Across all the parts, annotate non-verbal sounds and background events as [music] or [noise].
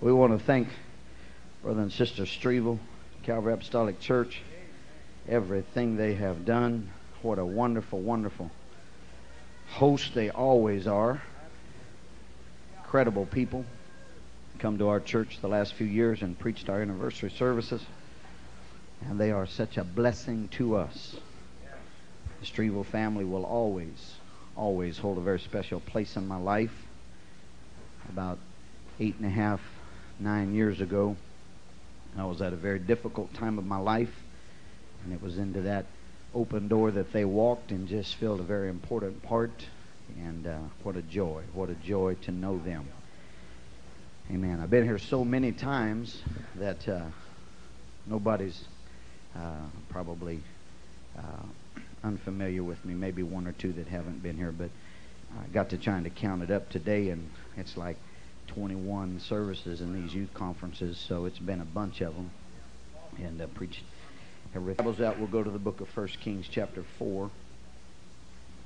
We want to thank Brother and Sister Strevel, Calvary Apostolic Church, everything they have done. What a wonderful, wonderful host they always are. Incredible people. Come to our church the last few years and preached our anniversary services. And they are such a blessing to us. The Strevel family will always, always hold a very special place in my life. About eight and a half, nine years ago, I was at a very difficult time of my life, and it was into that open door that they walked and just filled a very important part. And uh, what a joy, what a joy to know them. Amen. I've been here so many times that uh, nobody's uh, probably uh, unfamiliar with me. Maybe one or two that haven't been here, but I got to trying to count it up today, and it's like 21 services in these youth conferences, so it's been a bunch of them. And uh, preached everything. Bibles out, we'll go to the book of First Kings, chapter 4.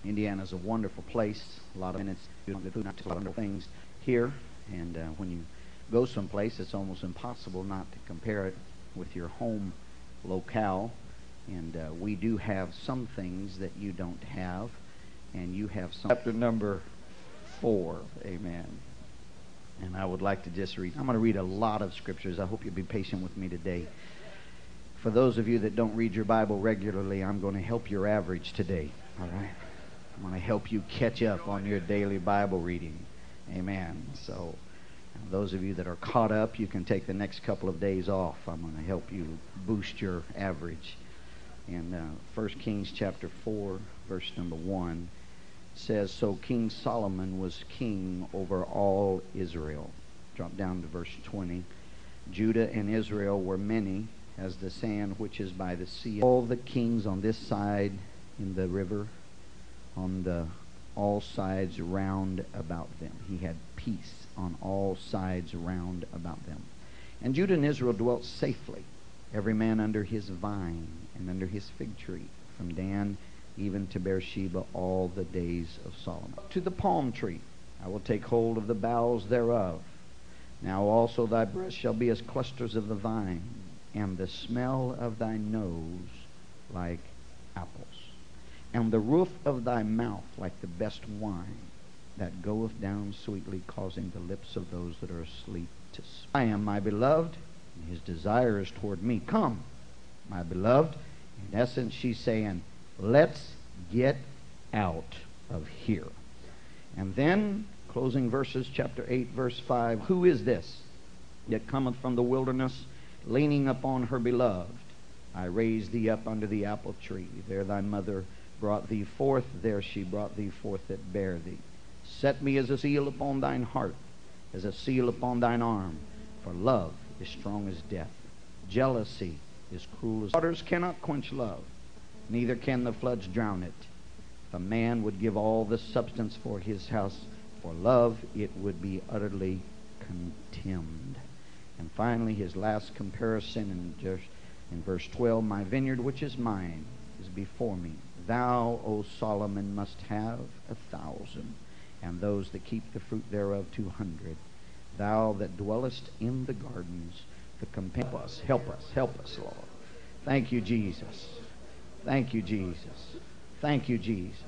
Indiana's a wonderful place. A lot of minutes, a lot of things here. And uh, when you go someplace, it's almost impossible not to compare it with your home locale. And uh, we do have some things that you don't have, and you have some. Chapter number four. Amen. And I would like to just read. I'm going to read a lot of scriptures. I hope you'll be patient with me today. For those of you that don't read your Bible regularly, I'm going to help your average today. All right? I'm going to help you catch up on your daily Bible reading. Amen. So, those of you that are caught up, you can take the next couple of days off. I'm going to help you boost your average. In uh, 1 Kings chapter 4, verse number 1 says, So King Solomon was king over all Israel. Drop down to verse 20. Judah and Israel were many as the sand which is by the sea. All the kings on this side in the river, on the all sides round about them. He had peace on all sides round about them. And Judah and Israel dwelt safely, every man under his vine and under his fig tree, from Dan even to Beersheba all the days of Solomon. To the palm tree, I will take hold of the boughs thereof. Now also thy breasts shall be as clusters of the vine, and the smell of thy nose like apples, and the roof of thy mouth like the best wine that goeth down sweetly, causing the lips of those that are asleep to sleep. I am my beloved, and his desire is toward me. Come, my beloved. In essence, she's saying, let's get out of here. And then, closing verses, chapter 8, verse 5 Who is this that cometh from the wilderness, leaning upon her beloved? I raised thee up under the apple tree. There thy mother brought thee forth. There she brought thee forth that bare thee. Set me as a seal upon thine heart, as a seal upon thine arm. For love is strong as death. Jealousy is cruel as waters cannot quench love, neither can the floods drown it. If a man would give all the substance for his house, for love, it would be utterly contemned. And finally, his last comparison in, in verse 12 My vineyard, which is mine, is before me. Thou, O Solomon, must have a thousand, and those that keep the fruit thereof two hundred. Thou that dwellest in the gardens, the companion. Help us, help us, help us, Lord. Thank you, Jesus. Thank you, Jesus. Thank you, Jesus.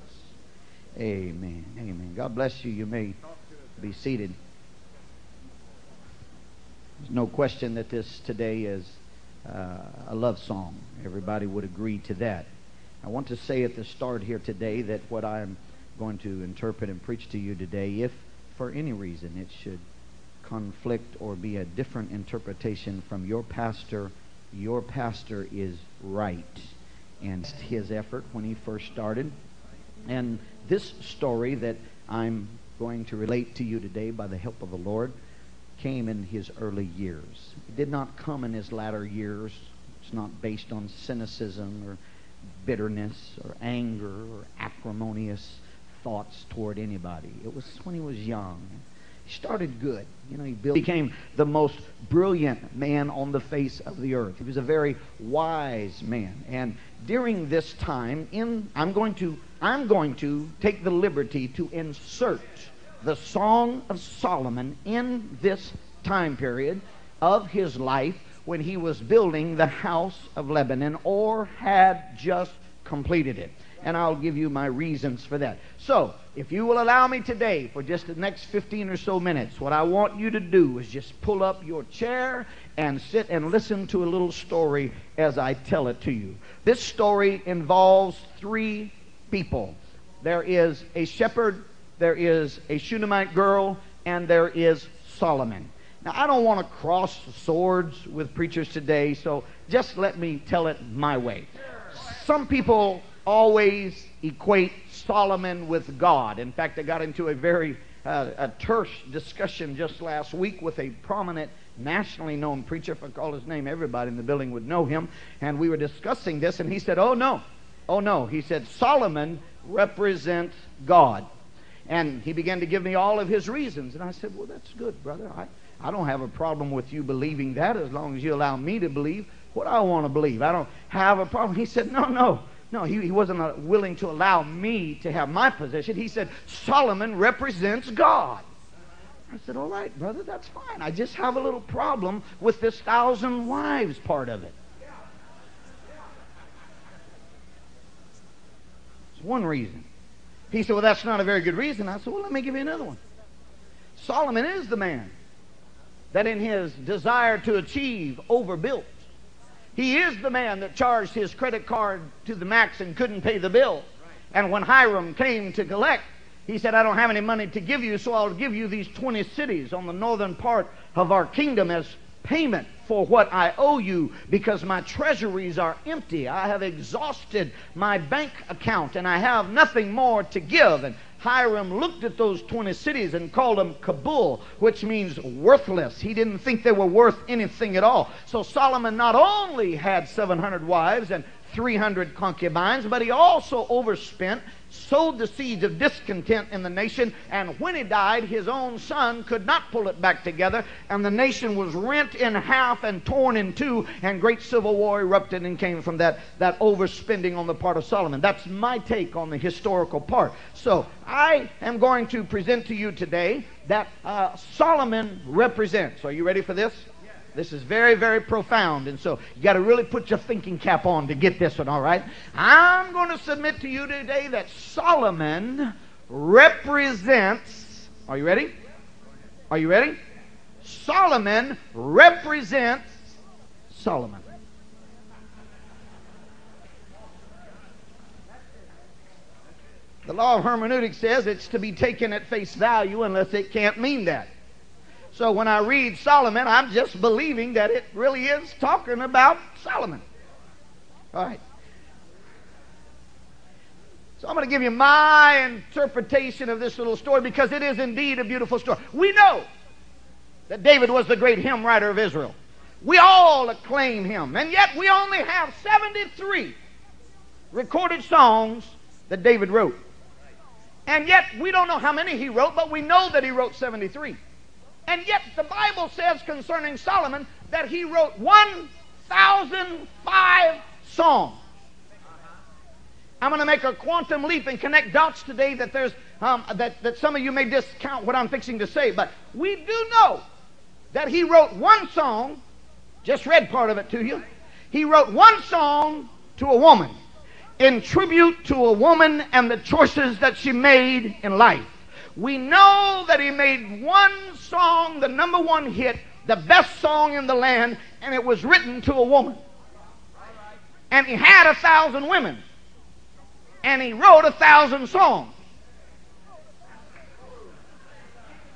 Amen. Amen. God bless you. You may be seated. There's no question that this today is uh, a love song. Everybody would agree to that. I want to say at the start here today that what I'm going to interpret and preach to you today, if for any reason it should conflict or be a different interpretation from your pastor, your pastor is right and his effort when he first started. And this story that I'm going to relate to you today by the help of the Lord came in his early years. It did not come in his latter years. It's not based on cynicism or bitterness or anger or acrimonious thoughts toward anybody. It was when he was young. He started good. You know, he built, became the most brilliant man on the face of the earth. He was a very wise man. And during this time, in I'm going to I'm going to take the liberty to insert the Song of Solomon in this time period of his life when he was building the house of Lebanon or had just completed it. And I'll give you my reasons for that. So, if you will allow me today for just the next 15 or so minutes, what I want you to do is just pull up your chair and sit and listen to a little story as I tell it to you. This story involves three people there is a shepherd, there is a Shunammite girl, and there is Solomon. Now, I don't want to cross swords with preachers today, so just let me tell it my way. Some people always equate Solomon with God. In fact, I got into a very uh, a terse discussion just last week with a prominent nationally known preacher. If I call his name, everybody in the building would know him. And we were discussing this, and he said, Oh, no. Oh, no. He said, Solomon represents God. And he began to give me all of his reasons. And I said, Well, that's good, brother. I, I don't have a problem with you believing that as long as you allow me to believe what I want to believe. I don't have a problem. He said, No, no. No, he, he wasn't uh, willing to allow me to have my position. He said, Solomon represents God. I said, All right, brother, that's fine. I just have a little problem with this thousand wives part of it. It's one reason. He said, Well, that's not a very good reason. I said, Well, let me give you another one. Solomon is the man that in his desire to achieve overbuilt. He is the man that charged his credit card to the max and couldn't pay the bill. And when Hiram came to collect, he said, I don't have any money to give you, so I'll give you these 20 cities on the northern part of our kingdom as payment for what I owe you because my treasuries are empty. I have exhausted my bank account and I have nothing more to give. And Hiram looked at those 20 cities and called them Cabul, which means worthless. He didn't think they were worth anything at all. So Solomon not only had 700 wives and 300 concubines, but he also overspent sowed the seeds of discontent in the nation, and when he died, his own son could not pull it back together, and the nation was rent in half and torn in two, and great civil war erupted and came from that, that overspending on the part of Solomon. That's my take on the historical part. So I am going to present to you today that uh, Solomon represents. Are you ready for this? This is very, very profound. And so you got to really put your thinking cap on to get this one, all right? I'm going to submit to you today that Solomon represents. Are you ready? Are you ready? Solomon represents Solomon. The law of hermeneutics says it's to be taken at face value unless it can't mean that. So when I read Solomon, I'm just believing that it really is talking about Solomon. All right. So I'm going to give you my interpretation of this little story because it is indeed a beautiful story. We know that David was the great hymn writer of Israel. We all acclaim him. And yet we only have 73 recorded songs that David wrote. And yet we don't know how many he wrote, but we know that he wrote 73. And yet the Bible says concerning Solomon that he wrote 1,005 songs. I'm going to make a quantum leap and connect dots today that there's um, that, that some of you may discount what I'm fixing to say, but we do know that he wrote one song, just read part of it to you. He wrote one song to a woman in tribute to a woman and the choices that she made in life. We know that he made one song the number one hit, the best song in the land, and it was written to a woman. And he had a thousand women. And he wrote a thousand songs.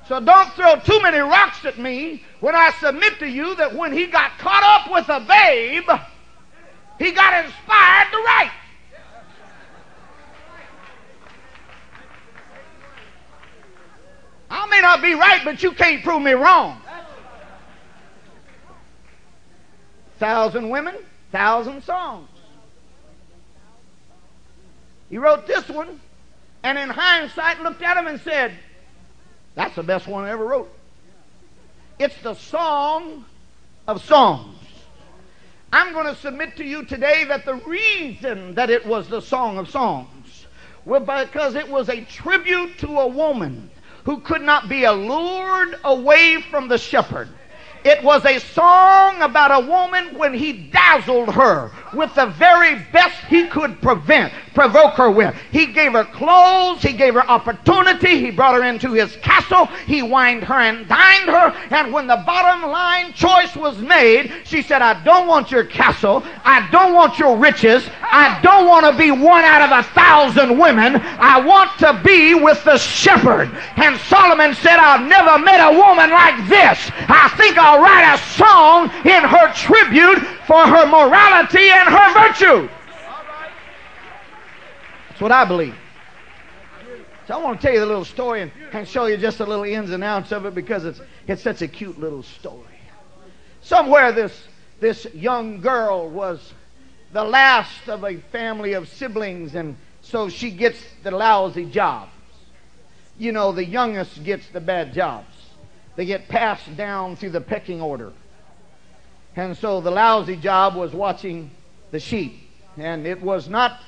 So don't throw too many rocks at me when I submit to you that when he got caught up with a babe, he got inspired to write. I may not be right, but you can't prove me wrong. Thousand women, thousand songs. He wrote this one, and in hindsight looked at him and said, That's the best one I ever wrote. It's the song of songs. I'm going to submit to you today that the reason that it was the song of songs was because it was a tribute to a woman who could not be allured away from the shepherd. It was a song about a woman when he dazzled her with the very best he could prevent, provoke her with. He gave her clothes, he gave her opportunity, he brought her into his castle, he wined her and dined her, and when the bottom line choice was made, she said, I don't want your castle, I don't want your riches, I don't want to be one out of a thousand women, I want to be with the shepherd. And Solomon said, I've never met a woman like this. I think I'll write a song in her tribute for her morality and her virtue. That's what I believe. So I want to tell you the little story and, and show you just a little ins and outs of it because it's, it's such a cute little story. Somewhere this, this young girl was the last of a family of siblings, and so she gets the lousy jobs. You know, the youngest gets the bad jobs. They get passed down through the pecking order. And so the lousy job was watching the sheep. And it was not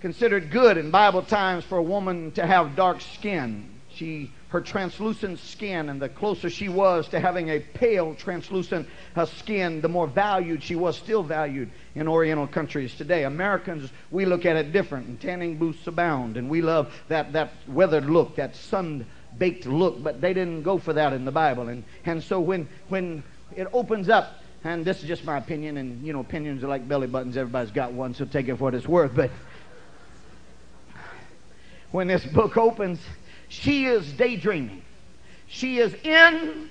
considered good in Bible times for a woman to have dark skin. She, her translucent skin, and the closer she was to having a pale, translucent uh, skin, the more valued she was, still valued in Oriental countries today. Americans, we look at it different, and tanning booths abound, and we love that, that weathered look, that sun baked look, but they didn't go for that in the Bible. And, and so when, when it opens up and this is just my opinion, and you know, opinions are like belly buttons. Everybody's got one, so take it for what it's worth. But when this book opens, she is daydreaming. She is in.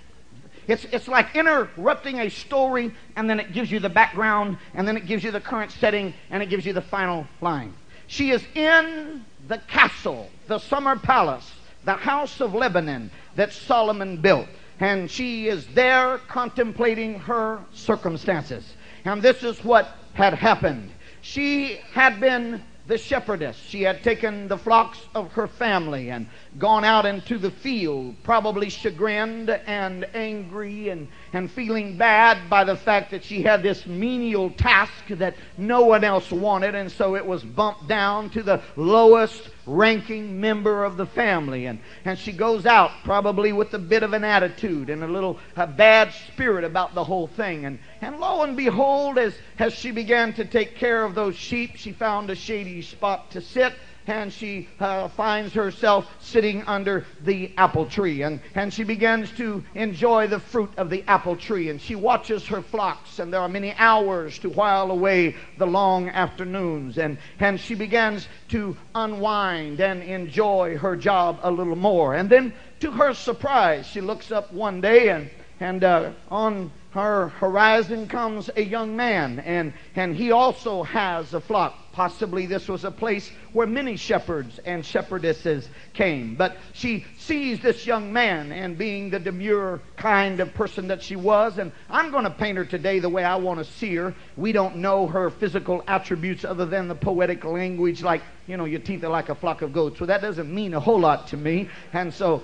It's, it's like interrupting a story, and then it gives you the background, and then it gives you the current setting, and it gives you the final line. She is in the castle, the summer palace, the house of Lebanon that Solomon built and she is there contemplating her circumstances. And this is what had happened. She had been the shepherdess. She had taken the flocks of her family and gone out into the field, probably chagrined and angry and, and feeling bad by the fact that she had this menial task that no one else wanted, and so it was bumped down to the lowest ranking member of the family. And, and she goes out probably with a bit of an attitude and a little a bad spirit about the whole thing. And, and lo and behold, as, as she began to take care of those sheep, she found a shady spot to sit and she uh, finds herself sitting under the apple tree. And, and she begins to enjoy the fruit of the apple tree. And she watches her flocks, and there are many hours to while away the long afternoons. And, and she begins to unwind and enjoy her job a little more. And then, to her surprise, she looks up one day and, and uh, on her horizon comes a young man, and, and he also has a flock. Possibly this was a place where many shepherds and shepherdesses came. But she sees this young man, and being the demure kind of person that she was, and I'm going to paint her today the way I want to see her. We don't know her physical attributes other than the poetic language, like, you know, your teeth are like a flock of goats. So that doesn't mean a whole lot to me. And so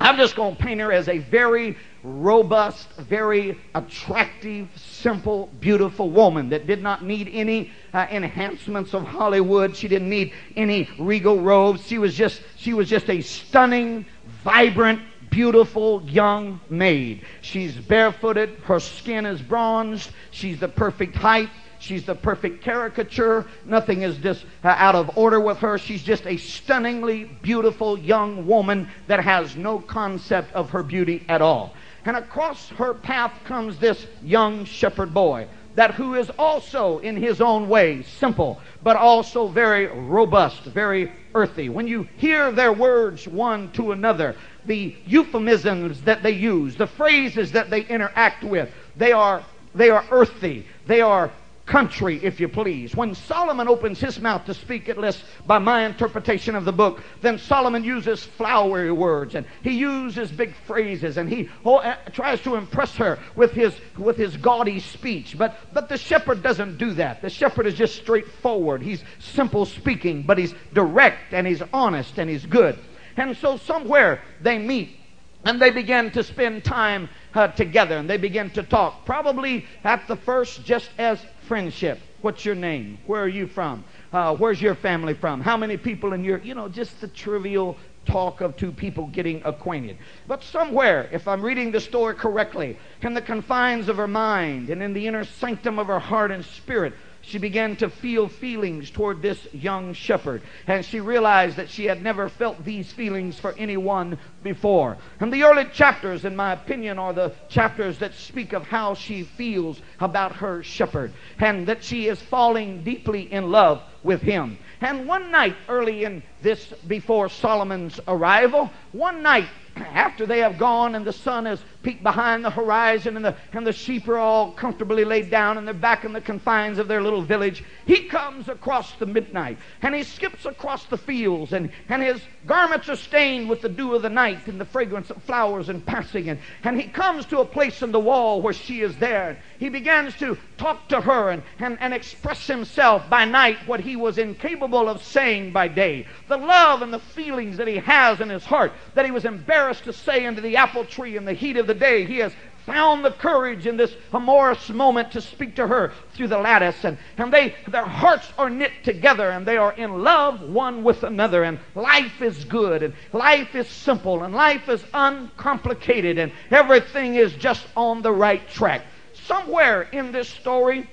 I'm just going to paint her as a very robust, very attractive, simple, beautiful woman that did not need any uh, enhancements of Hollywood. She didn't need any regal robes. She was just she was just a stunning, vibrant, beautiful young maid. She's barefooted, her skin is bronzed, she's the perfect height, She's the perfect caricature. Nothing is just uh, out of order with her. She's just a stunningly beautiful young woman that has no concept of her beauty at all. And across her path comes this young shepherd boy that who is also in his own way simple, but also very robust, very earthy. When you hear their words one to another, the euphemisms that they use, the phrases that they interact with, they are they are earthy. They are country, if you please. When Solomon opens his mouth to speak, at least by my interpretation of the book, then Solomon uses flowery words and he uses big phrases and he oh, uh, tries to impress her with his with his gaudy speech. But but the shepherd doesn't do that. The shepherd is just straightforward. He's simple speaking, but he's direct and he's honest and he's good. And so somewhere they meet and they begin to spend time uh, together and they begin to talk. Probably at the first, just as friendship. What's your name? Where are you from? Uh, where's your family from? How many people in your, you know, just the trivial talk of two people getting acquainted. But somewhere, if I'm reading the story correctly, in the confines of her mind and in the inner sanctum of her heart and spirit, she began to feel feelings toward this young shepherd. And she realized that she had never felt these feelings for anyone before. And the early chapters, in my opinion, are the chapters that speak of how she feels about her shepherd and that she is falling deeply in love with him. And one night early in this, before Solomon's arrival, one night after they have gone and the sun has peeked behind the horizon and the, and the sheep are all comfortably laid down and they're back in the confines of their little village, he comes across the midnight and he skips across the fields and, and his garments are stained with the dew of the night and the fragrance of flowers and passing and, and he comes to a place in the wall where she is there. He begins to talk to her and, and, and express himself by night what he was incapable of saying by day. The love and the feelings that he has in his heart that he was embarrassed to say under the apple tree in the heat of the day. He has found the courage in this amorous moment to speak to her through the lattice. And, and they their hearts are knit together and they are in love one with another. And life is good and life is simple and life is uncomplicated and everything is just on the right track. Somewhere in this story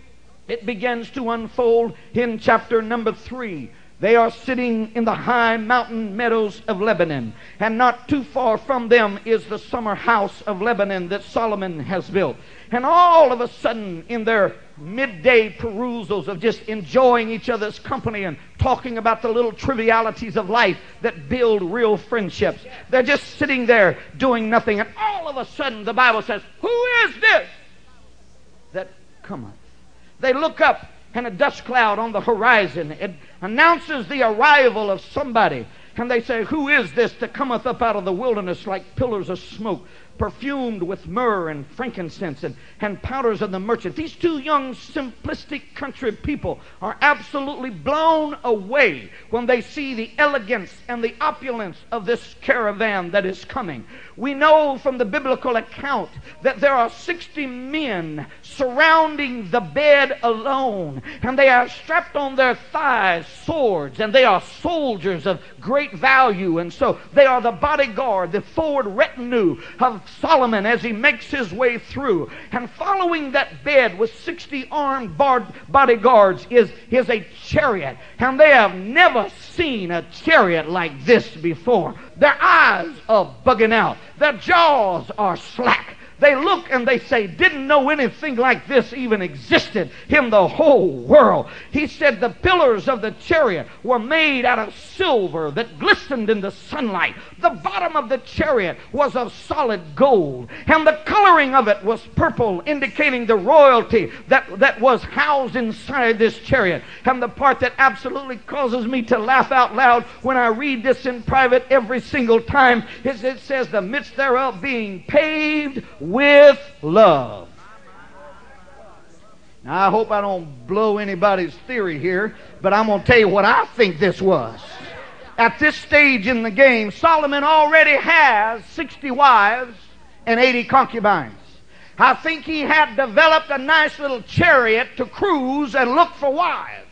it begins to unfold in chapter number three they are sitting in the high mountain meadows of Lebanon, and not too far from them is the summer house of Lebanon that Solomon has built. And all of a sudden, in their midday perusals of just enjoying each other's company and talking about the little trivialities of life that build real friendships, they're just sitting there doing nothing. And all of a sudden, the Bible says, Who is this that cometh? They look up and a dust cloud on the horizon. It announces the arrival of somebody. And they say, Who is this that cometh up out of the wilderness like pillars of smoke? Perfumed with myrrh and frankincense and, and powders of the merchant. These two young, simplistic country people are absolutely blown away when they see the elegance and the opulence of this caravan that is coming. We know from the biblical account that there are 60 men surrounding the bed alone, and they are strapped on their thighs swords, and they are soldiers of great value, and so they are the bodyguard, the forward retinue of Solomon as he makes his way through. And following that bed with 60 armed bodyguards is, is a chariot. And they have never seen a chariot like this before. Their eyes are bugging out, their jaws are slack. They look and they say, didn't know anything like this even existed in the whole world. He said the pillars of the chariot were made out of silver that glistened in the sunlight. The bottom of the chariot was of solid gold, and the coloring of it was purple, indicating the royalty that, that was housed inside this chariot. And the part that absolutely causes me to laugh out loud when I read this in private every single time is it says, the midst thereof being paved with love. Now, I hope I don't blow anybody's theory here, but I'm going to tell you what I think this was. At this stage in the game, Solomon already has 60 wives and 80 concubines. I think he had developed a nice little chariot to cruise and look for wives.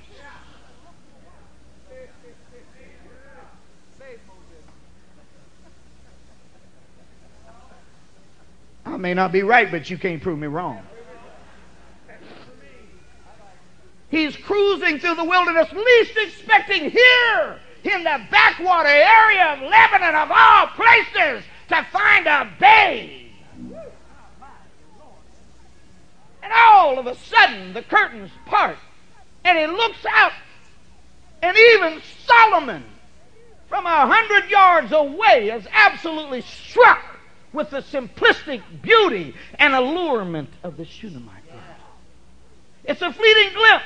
I may not be right, but you can't prove me wrong. He's cruising through the wilderness, least expecting here in the backwater area of Lebanon, of all places, to find a babe. And all of a sudden, the curtains part, and he looks out, and even Solomon, from a hundred yards away, is absolutely struck with the simplistic beauty and allurement of the Shunammite girl. It's a fleeting glimpse.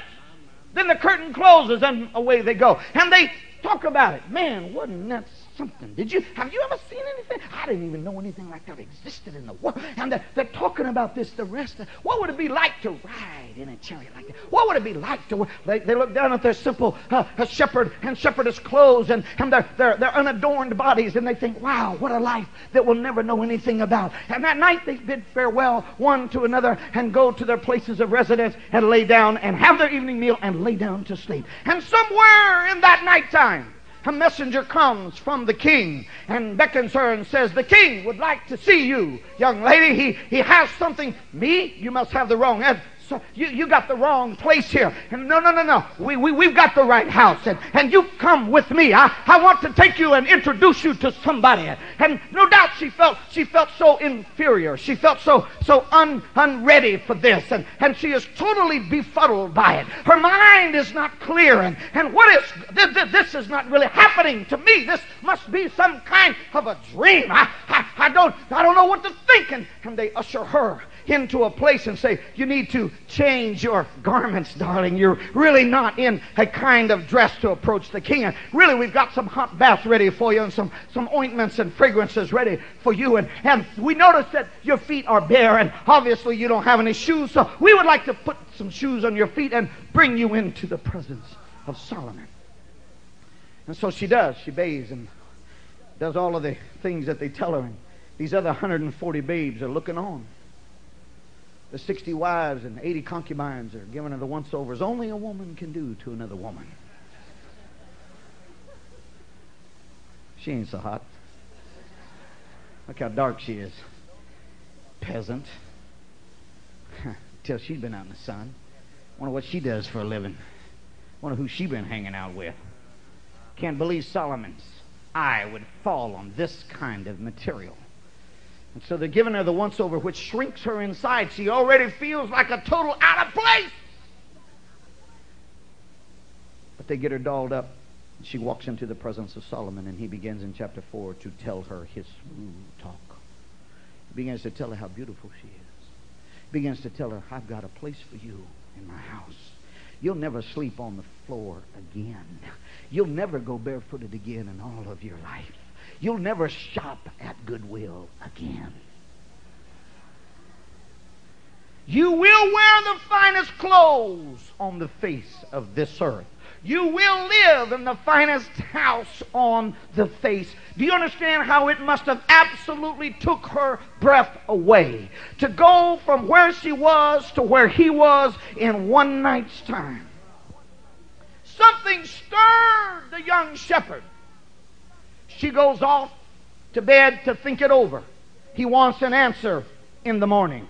Then the curtain closes and away they go. And they talk about it. Man, wasn't that something. Did you have you ever seen anything? I didn't even know anything like that existed in the world. And they're, they're talking about this the rest of what would it be like to ride in a chariot like that? What would it be like to they, they look down at their simple uh, shepherd and shepherdess clothes and, and their, their, their unadorned bodies and they think, wow, what a life that we'll never know anything about. And that night they bid farewell one to another and go to their places of residence and lay down and have their evening meal and lay down to sleep. And somewhere in that nighttime a messenger comes from the king and beckons her and says, The king would like to see you, young lady. He, he has something. Me? You must have the wrong you, you got the wrong place here. And no, no, no, no. We, we, we've got the right house. And, and you come with me. I, I want to take you and introduce you to somebody. And no doubt she felt, she felt so inferior. She felt so, so un, unready for this. And, and she is totally befuddled by it. Her mind is not clear. And, and what is, this, this is not really happening to me. This must be some kind of a dream. I, I, I don't, I don't know what to think. And, and they usher her into a place and say, You need to change your garments, darling. You're really not in a kind of dress to approach the king. And really, we've got some hot baths ready for you and some, some ointments and fragrances ready for you. And, and we notice that your feet are bare, and obviously, you don't have any shoes. So we would like to put some shoes on your feet and bring you into the presence of Solomon. And so she does. She bathes and does all of the things that they tell her. And these other 140 babes are looking on the 60 wives and 80 concubines are giving her the once overs only a woman can do to another woman. She ain't so hot. Look how dark she is. Peasant. [laughs] Till she's been out in the sun. Wonder what she does for a living. Wonder who she been hanging out with. Can't believe Solomon's eye would fall on this kind of material. And so they're giving her the once over, which shrinks her inside. She already feels like a total out of place. But they get her dolled up. and She walks into the presence of Solomon, and he begins in chapter 4 to tell her his talk. He begins to tell her how beautiful she is. He begins to tell her, I've got a place for you in my house. You'll never sleep on the floor again. You'll never go barefooted again in all of your life. You'll never shop at Goodwill again. You will wear the finest clothes on the face of this earth. You will live in the finest house on the face. Do you understand how it must have absolutely took her breath away to go from where she was to where he was in one night's time? Something stirred the young shepherd. She goes off to bed to think it over. He wants an answer in the morning.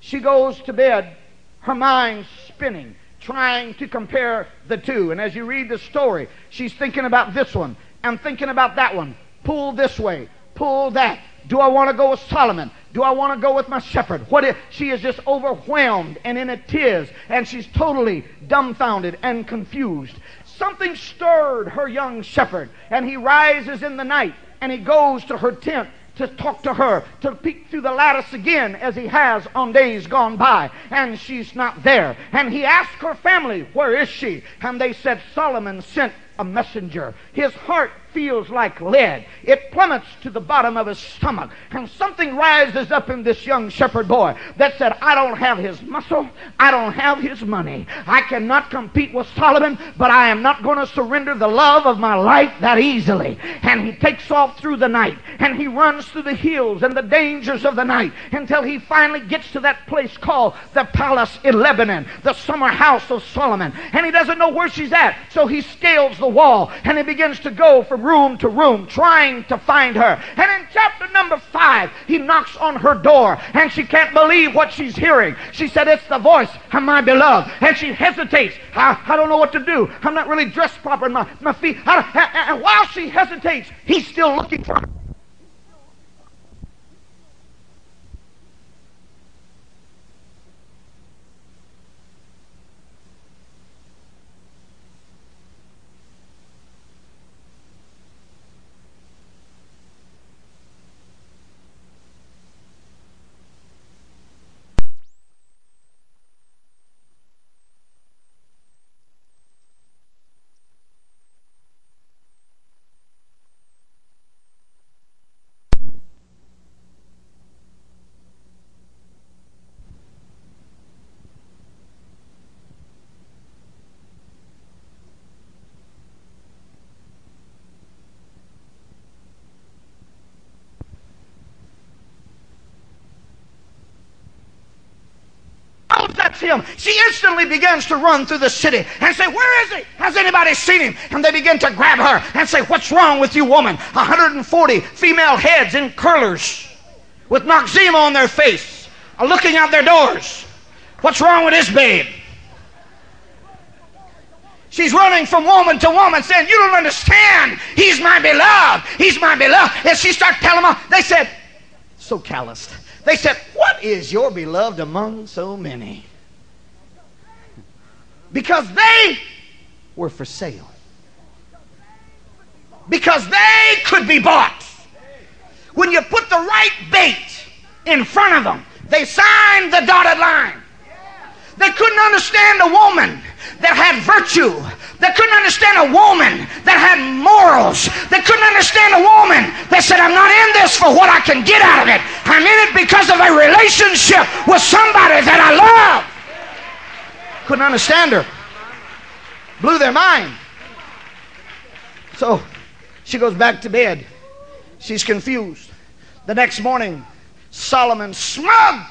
She goes to bed, her mind spinning, trying to compare the two. And as you read the story, she's thinking about this one and thinking about that one. Pull this way, pull that. Do I want to go with Solomon? Do I want to go with my shepherd? What if she is just overwhelmed and in a tears and she's totally dumbfounded and confused? Something stirred her young shepherd, and he rises in the night and he goes to her tent to talk to her, to peek through the lattice again as he has on days gone by. And she's not there. And he asked her family, Where is she? And they said, Solomon sent a messenger. His heart feels like lead. It plummets to the bottom of his stomach. And something rises up in this young shepherd boy that said, I don't have his muscle. I don't have his money. I cannot compete with Solomon, but I am not going to surrender the love of my life that easily. And he takes off through the night and he runs through the hills and the dangers of the night until he finally gets to that place called the Palace in Lebanon, the summer house of Solomon. And he doesn't know where she's at, so he scales the wall and he begins to go from room to room trying to find her. And in chapter number five, he knocks on her door and she can't believe what she's hearing. She said, It's the voice of my beloved. And she hesitates. I, I don't know what to do. I'm not really dressed proper. My, my feet. I, and while she hesitates, he's still looking for her. Him, she instantly begins to run through the city and say, Where is he? Has anybody seen him? And they begin to grab her and say, What's wrong with you, woman? 140 female heads in curlers with Noxzema on their face are looking out their doors. What's wrong with this babe? She's running from woman to woman saying, You don't understand. He's my beloved. He's my beloved. And she started telling them, they said, so calloused. They said, What is your beloved among so many? Because they were for sale. Because they could be bought. When you put the right bait in front of them, they signed the dotted line. They couldn't understand a woman that had virtue. They couldn't understand a woman that had morals. They couldn't understand a woman that said, I'm not in this for what I can get out of it. I'm in it because of a relationship with somebody that I love. Couldn't understand her. Blew their mind. So she goes back to bed. She's confused. The next morning, Solomon smug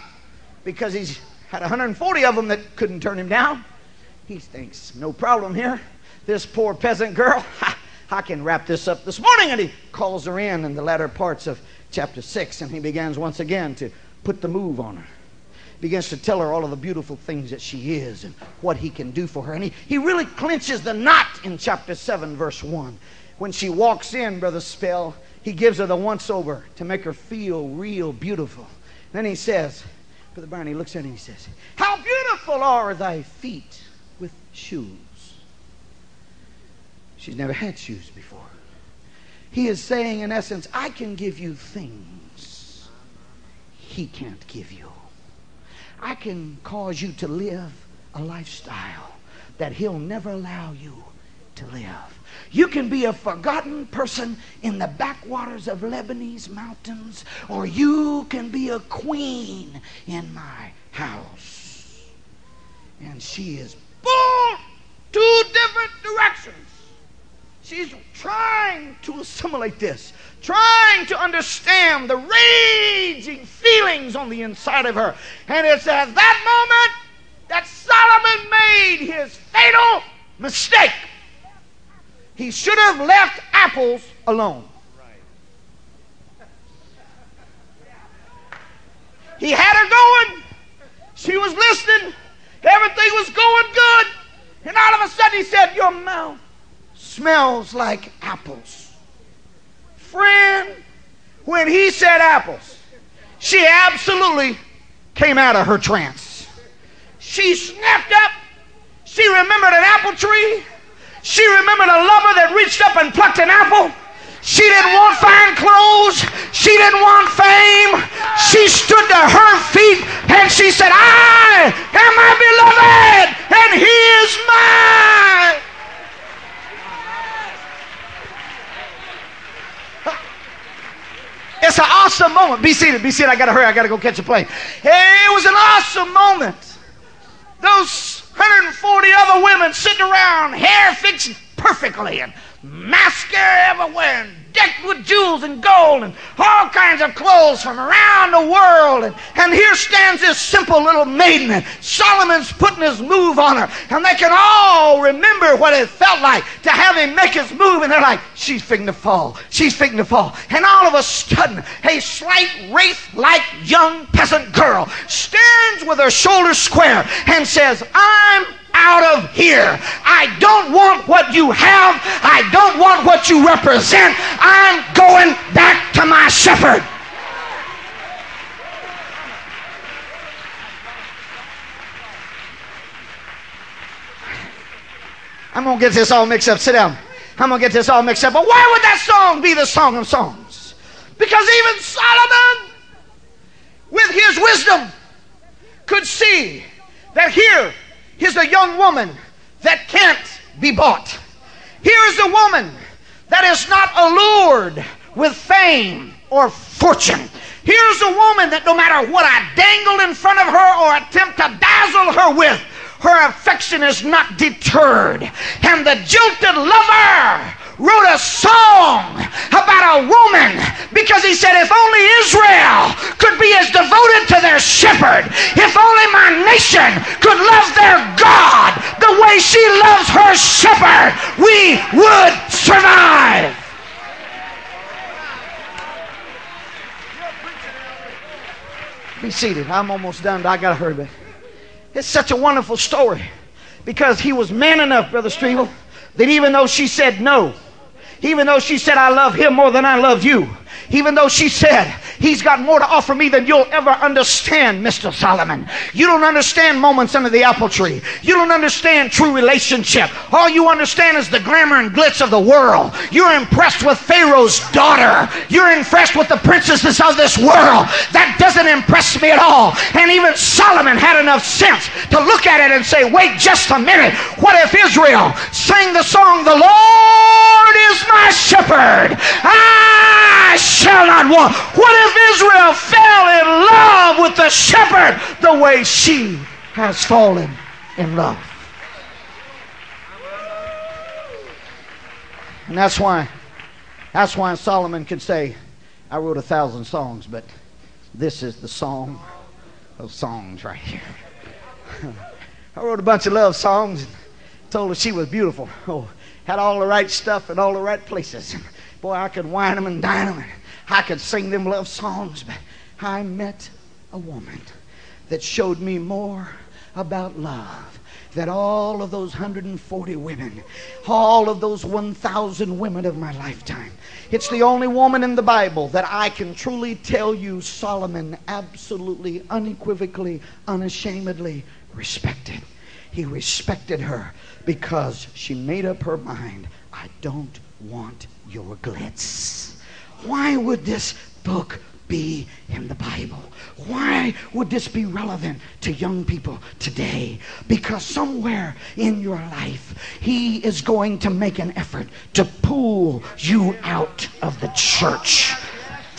because he's had 140 of them that couldn't turn him down. He thinks, no problem here. This poor peasant girl, [laughs] I can wrap this up this morning. And he calls her in in the latter parts of chapter 6, and he begins once again to put the move on her. Begins to tell her all of the beautiful things that she is and what he can do for her. And he, he really clinches the knot in chapter 7, verse 1. When she walks in, Brother Spell, he gives her the once over to make her feel real beautiful. And Then he says, Brother he looks at her and he says, How beautiful are thy feet with shoes. She's never had shoes before. He is saying, in essence, I can give you things he can't give you. I can cause you to live a lifestyle that he'll never allow you to live. You can be a forgotten person in the backwaters of Lebanese mountains, or you can be a queen in my house. And she is pulled two different directions. She's trying to assimilate this, trying to understand the raging feelings on the inside of her. And it's at that moment that Solomon made his fatal mistake. He should have left apples alone. He had her going. She was listening. Everything was going good. And all of a sudden he said, Your mouth smells like apples. Friend, when he said apples, she absolutely came out of her trance. She snapped up. She remembered an apple tree. She remembered a lover that reached up and plucked an apple. She didn't want fine clothes. She didn't want fame. She stood to her feet and she said, I am my beloved and he is mine. It's an awesome moment. Be seated, be seated. I got to hurry. I got to go catch a plane. It was an awesome moment. Those 140 other women sitting around, hair fixed perfectly, and mascara everywhere, and decked with jewels and gold, and all kinds of clothes from around the world. And, and here stands this simple little maiden, and Solomon's putting his move on her, and they can all remember what it felt like to have him make his move, and they're like, she's fitting to fall, she's fitting to fall. And all of a sudden, a slight wraith-like young peasant girl stands with her shoulders square and says, I'm out of here. I don't want what you have. I don't want what you represent. I'm going back to my shepherd. I'm going to get this all mixed up. Sit down. I'm going to get this all mixed up. But why would that song be the song of songs? Because even Solomon, with his wisdom, could see that here is a young woman that can't be bought. Here is a woman that is not allured with fame or fortune. Here's a woman that no matter what I dangle in front of her or attempt to dazzle her with, her affection is not deterred. And the jilted lover wrote a song about a woman because he said, if only Israel could be as devoted to their shepherd, if only my nation could love their God the way she loves her shepherd, we would survive. Be seated. I'm almost done, but I got to hurry back. It's such a wonderful story because he was man enough, Brother Strevel, that even though she said no, even though she said, I love him more than I love you, even though she said, He's got more to offer me than you'll ever understand, Mr. Solomon. You don't understand moments under the apple tree. You don't understand true relationship. All you understand is the glamour and glitz of the world. You're impressed with Pharaoh's daughter. You're impressed with the princesses of this world. That doesn't impress me at all. And even Solomon had enough sense to look at it and say, wait just a minute. What if Israel sang the song, The Lord is my shepherd? I shall not want. What if Israel fell in love with the shepherd the way she has fallen in love? And that's why, that's why Solomon could say, I wrote a thousand songs, but this is the song of songs right here. [laughs] I wrote a bunch of love songs and told her she was beautiful. Oh, had all the right stuff in all the right places. [laughs] Boy, I could wine them and dine them. I could sing them love songs, but I met a woman that showed me more about love than all of those 140 women, all of those 1,000 women of my lifetime. It's the only woman in the Bible that I can truly tell you Solomon absolutely, unequivocally, unashamedly respected. He respected her because she made up her mind I don't want your glitz. Why would this book be in the Bible? Why would this be relevant to young people today? Because somewhere in your life, He is going to make an effort to pull you out of the church.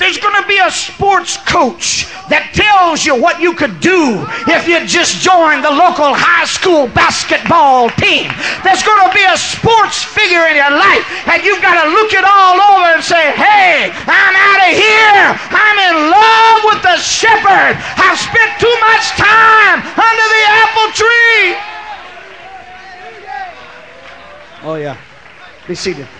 There's going to be a sports coach that tells you what you could do if you just joined the local high school basketball team. There's going to be a sports figure in your life, and you've got to look it all over and say, hey, I'm out of here. I'm in love with the shepherd. I've spent too much time under the apple tree. Oh, yeah. Be seated.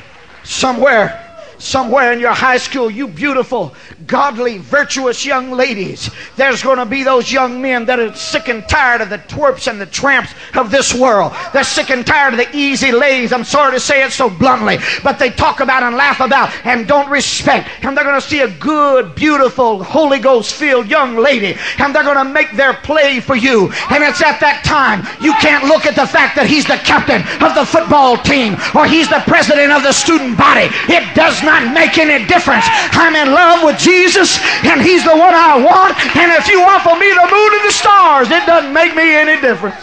Somewhere somewhere in your high school, you beautiful, godly, virtuous young ladies, there's going to be those young men that are sick and tired of the twerps and the tramps of this world. They're sick and tired of the easy ladies. I'm sorry to say it so bluntly, but they talk about and laugh about and don't respect. And they're going to see a good, beautiful, Holy Ghost filled young lady, and they're going to make their play for you. And it's at that time you can't look at the fact that he's the captain of the football team or he's the president of the student body. It does not not make any difference. I'm in love with Jesus, and He's the one I want. And if you offer me the moon and the stars, it doesn't make me any difference.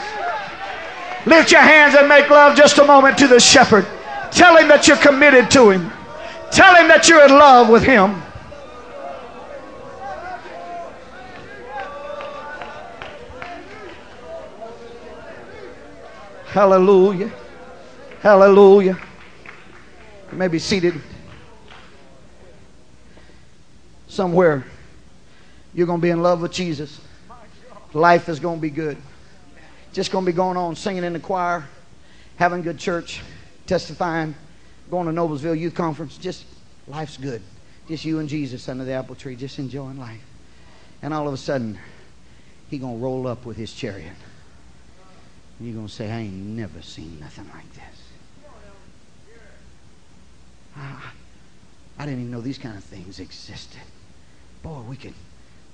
Lift your hands and make love just a moment to the shepherd. Tell him that you're committed to him. Tell him that you're in love with him. Hallelujah. Hallelujah. You may be seated. Somewhere, you're going to be in love with Jesus. Life is going to be good. Just going to be going on singing in the choir, having good church, testifying, going to Noblesville Youth Conference. Just life's good. Just you and Jesus under the apple tree, just enjoying life. And all of a sudden, he going to roll up with his chariot. And you're going to say, I ain't never seen nothing like this. I, I didn't even know these kind of things existed. Boy, we can.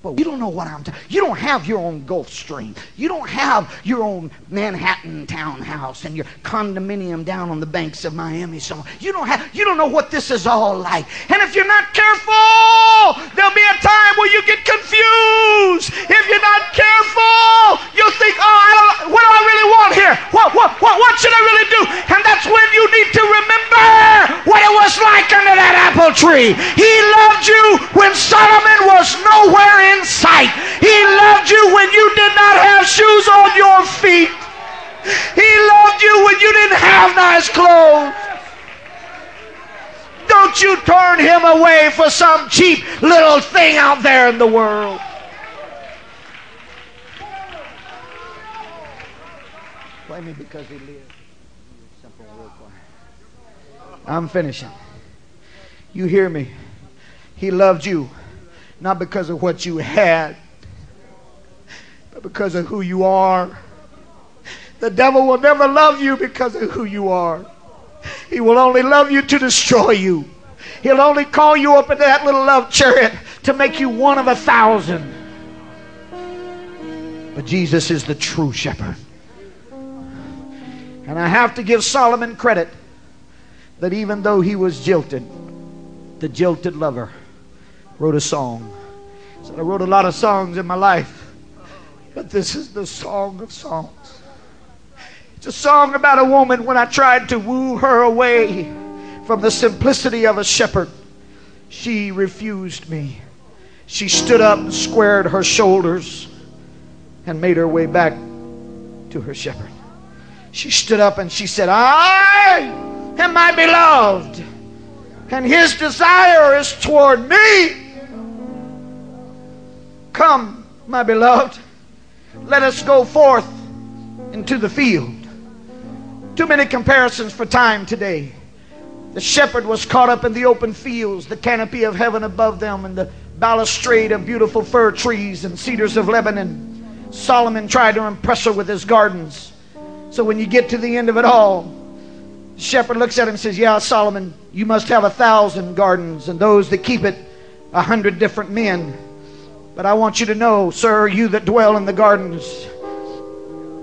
but you don't know what I'm talking. You don't have your own Gulfstream. You don't have your own Manhattan townhouse and your condominium down on the banks of Miami somewhere. You don't have. You don't know what this is all like. And if you're not careful, there'll be a time where you get confused. If you're not careful, you'll think, "Oh, I don't. What do I really want here? What? What? What? What should I really do?" And that's when you need to remember what it was like under that apple tree. He loved you when Solomon was nowhere in sight. He loved you when you did not have shoes on your feet. He loved you when you didn't have nice clothes. Don't you turn him away for some cheap little thing out there in the world. Me because he lives. I'm finishing. You hear me? He loved you not because of what you had, but because of who you are. The devil will never love you because of who you are. He will only love you to destroy you. He'll only call you up into that little love chariot to make you one of a thousand. But Jesus is the true shepherd. And I have to give Solomon credit that even though he was jilted, the jilted lover wrote a song. Said, I wrote a lot of songs in my life, but this is the song of songs. It's a song about a woman when I tried to woo her away from the simplicity of a shepherd. She refused me. She stood up and squared her shoulders and made her way back to her shepherd. She stood up and she said, I am my beloved, and his desire is toward me. Come, my beloved, let us go forth into the field. Too many comparisons for time today. The shepherd was caught up in the open fields, the canopy of heaven above them, and the balustrade of beautiful fir trees and cedars of Lebanon. Solomon tried to impress her with his gardens. So when you get to the end of it all, the shepherd looks at him and says, Yeah, Solomon, you must have a thousand gardens, and those that keep it, a hundred different men. But I want you to know, sir, you that dwell in the gardens,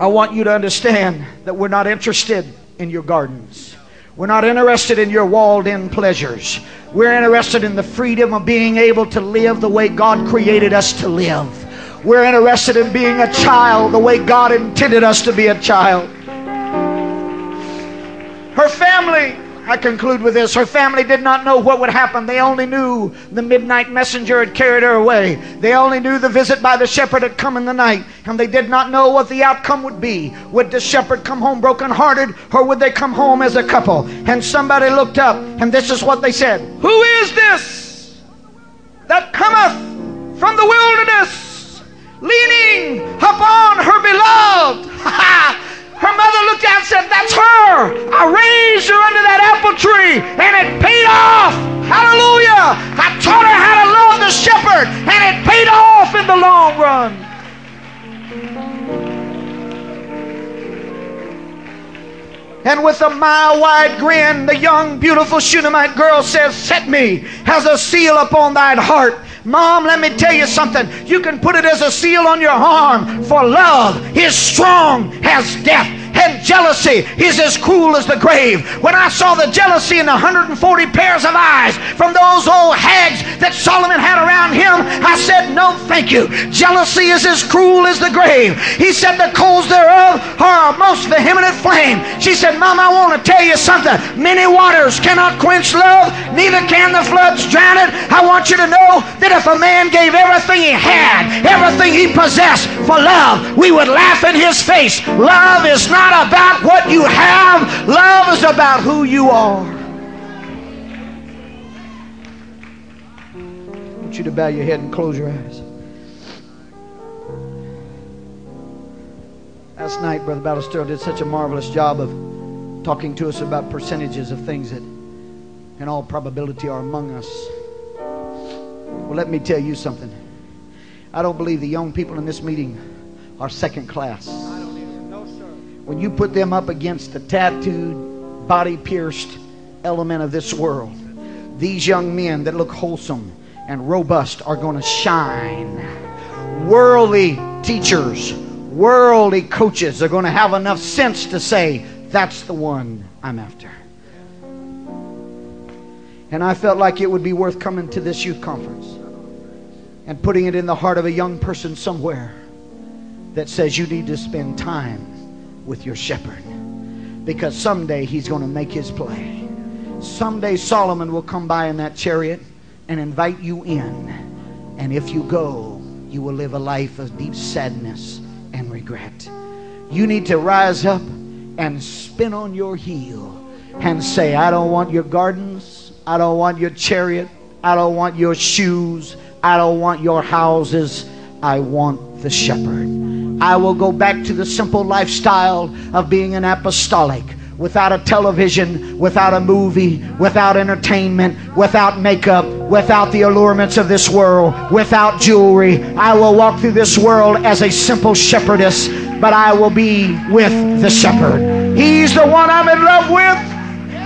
I want you to understand that we're not interested in your gardens. We're not interested in your walled in pleasures. We're interested in the freedom of being able to live the way God created us to live. We're interested in being a child the way God intended us to be a child. Her family, I conclude with this, her family did not know what would happen. They only knew the midnight messenger had carried her away. They only knew the visit by the shepherd had come in the night, and they did not know what the outcome would be. Would the shepherd come home brokenhearted, or would they come home as a couple? And somebody looked up, and this is what they said Who is this that cometh from the wilderness, leaning upon her beloved? [laughs] Her mother looked out and said, That's her. I raised her under that apple tree and it paid off. Hallelujah. I taught her how to love the shepherd and it paid off in the long run. And with a mile wide grin, the young, beautiful Shunammite girl says, Set me as a seal upon thine heart. Mom, let me tell you something. You can put it as a seal on your arm, for love is strong as death and jealousy is as cruel as the grave. When I saw the jealousy in the 140 pairs of eyes from those old hags that Solomon had around him, I said, No, thank you. Jealousy is as cruel as the grave. He said, The coals thereof are a most vehement flame. She said, Mom, I want to tell you something. Many waters cannot quench love, neither can the floods drown it. I want you to know that if a man gave everything he had, everything he possessed for love, we would laugh in his face. Love is not about what you have, love is about who you are. I want you to bow your head and close your eyes. Last night, Brother Ballester did such a marvelous job of talking to us about percentages of things that, in all probability, are among us. Well, let me tell you something. I don't believe the young people in this meeting are second class when you put them up against the tattooed, body pierced element of this world, these young men that look wholesome and robust are going to shine. Worldly teachers, worldly coaches are going to have enough sense to say, that's the one I'm after. And I felt like it would be worth coming to this youth conference and putting it in the heart of a young person somewhere that says you need to spend time with your shepherd. Because someday he's going to make his play. Someday Solomon will come by in that chariot and invite you in. And if you go, you will live a life of deep sadness and regret. You need to rise up and spin on your heel and say, I don't want your gardens. I don't want your chariot. I don't want your shoes. I don't want your houses. I want the shepherd. I will go back to the simple lifestyle of being an apostolic without a television, without a movie, without entertainment, without makeup, without the allurements of this world, without jewelry. I will walk through this world as a simple shepherdess, but I will be with the shepherd. He's the one I'm in love with.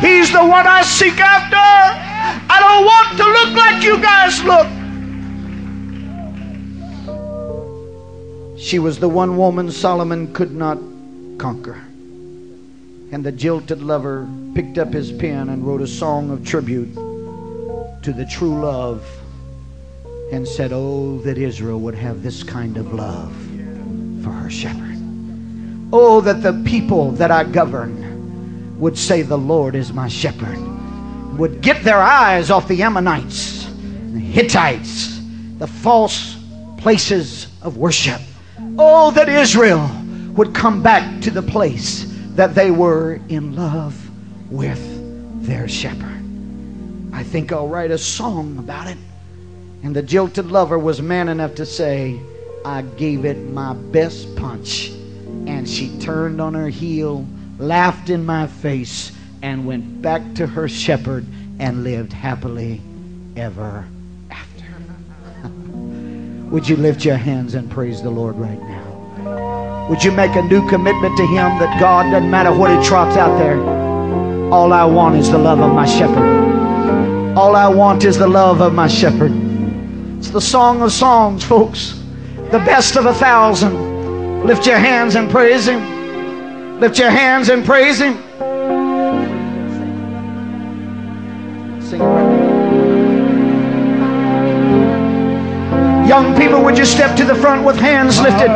He's the one I seek after. I don't want to look like you guys look. She was the one woman Solomon could not conquer. And the jilted lover picked up his pen and wrote a song of tribute to the true love and said, Oh, that Israel would have this kind of love for her shepherd. Oh, that the people that I govern would say, The Lord is my shepherd. Would get their eyes off the Ammonites, the Hittites, the false places of worship. Oh, that Israel would come back to the place that they were in love with their shepherd. I think I'll write a song about it. And the jilted lover was man enough to say, I gave it my best punch. And she turned on her heel, laughed in my face, and went back to her shepherd and lived happily ever after. [laughs] Would you lift your hands and praise the Lord right now? Would you make a new commitment to Him that God, doesn't matter what He trots out there, all I want is the love of my shepherd. All I want is the love of my shepherd. It's the song of songs, folks. The best of a thousand. Lift your hands and praise Him. Lift your hands and praise Him. Sing right Young people, would you step to the front with hands lifted?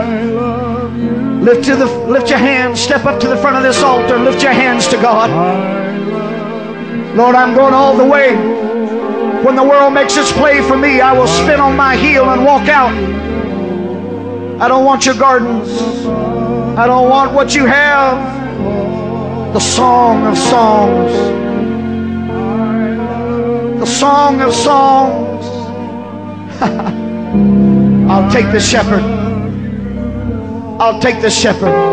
Lift to the lift your hands, step up to the front of this altar, lift your hands to God. Lord, I'm going all the way. When the world makes its play for me, I will spin on my heel and walk out. I don't want your gardens. I don't want what you have. The song of songs. The song of songs. [laughs] I'll take the shepherd. I'll take the shepherd.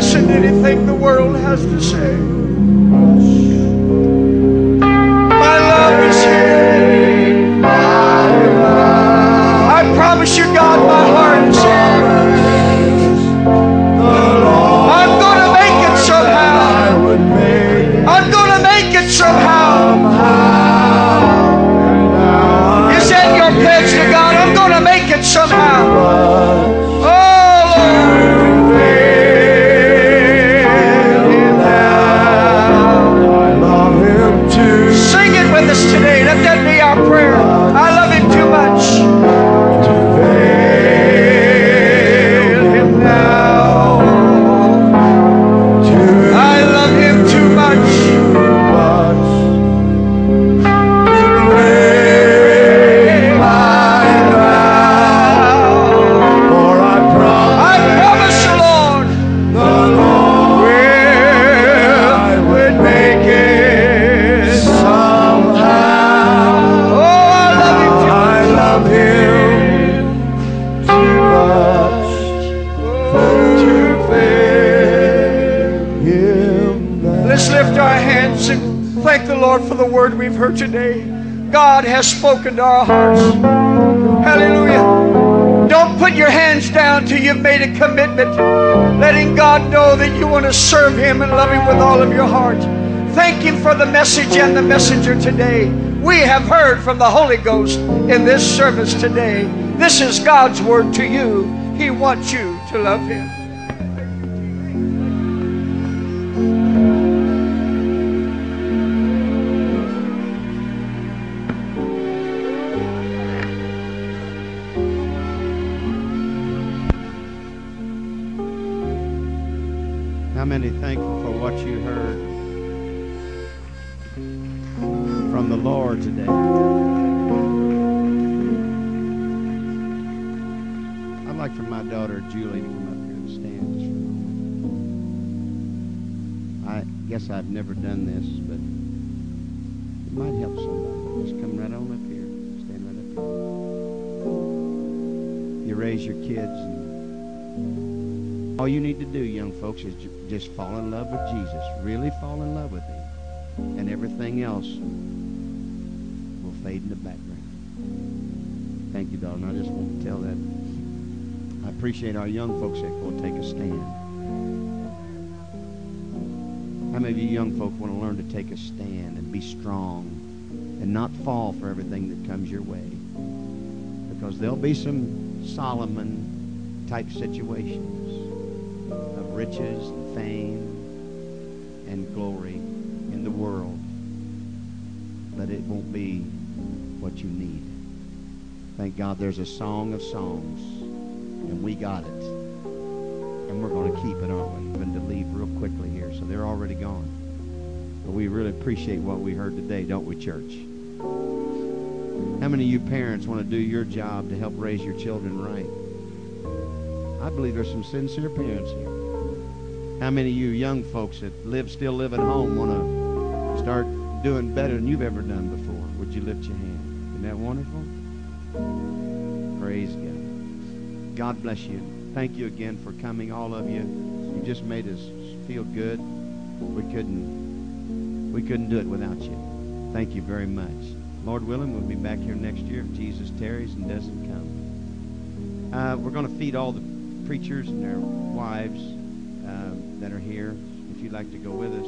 Listen to anything the world has to say. God has spoken to our hearts. Hallelujah. Don't put your hands down till you've made a commitment, letting God know that you want to serve Him and love Him with all of your heart. Thank Him for the message and the messenger today. We have heard from the Holy Ghost in this service today. This is God's word to you. He wants you to love Him. Your kids all you need to do, young folks, is just fall in love with Jesus. Really fall in love with Him. And everything else will fade in the background. Thank you, darling. I just want to tell that. I appreciate our young folks that will take a stand. How many of you young folk want to learn to take a stand and be strong and not fall for everything that comes your way? Because there'll be some Solomon type situations of riches and fame and glory in the world, but it won't be what you need. Thank God there's a song of songs, and we got it. And we're going to keep it, aren't we? Going to leave real quickly here, so they're already gone. But we really appreciate what we heard today, don't we, church? How many of you parents want to do your job to help raise your children right? I believe there's some sincere parents here. How many of you young folks that live still live at home want to start doing better than you've ever done before? Would you lift your hand? Isn't that wonderful? Praise God. God bless you. Thank you again for coming, all of you. You just made us feel good. We couldn't we couldn't do it without you. Thank you very much. Lord willing, we'll be back here next year if Jesus tarries and doesn't come. Uh, we're going to feed all the preachers and their wives uh, that are here. If you'd like to go with us,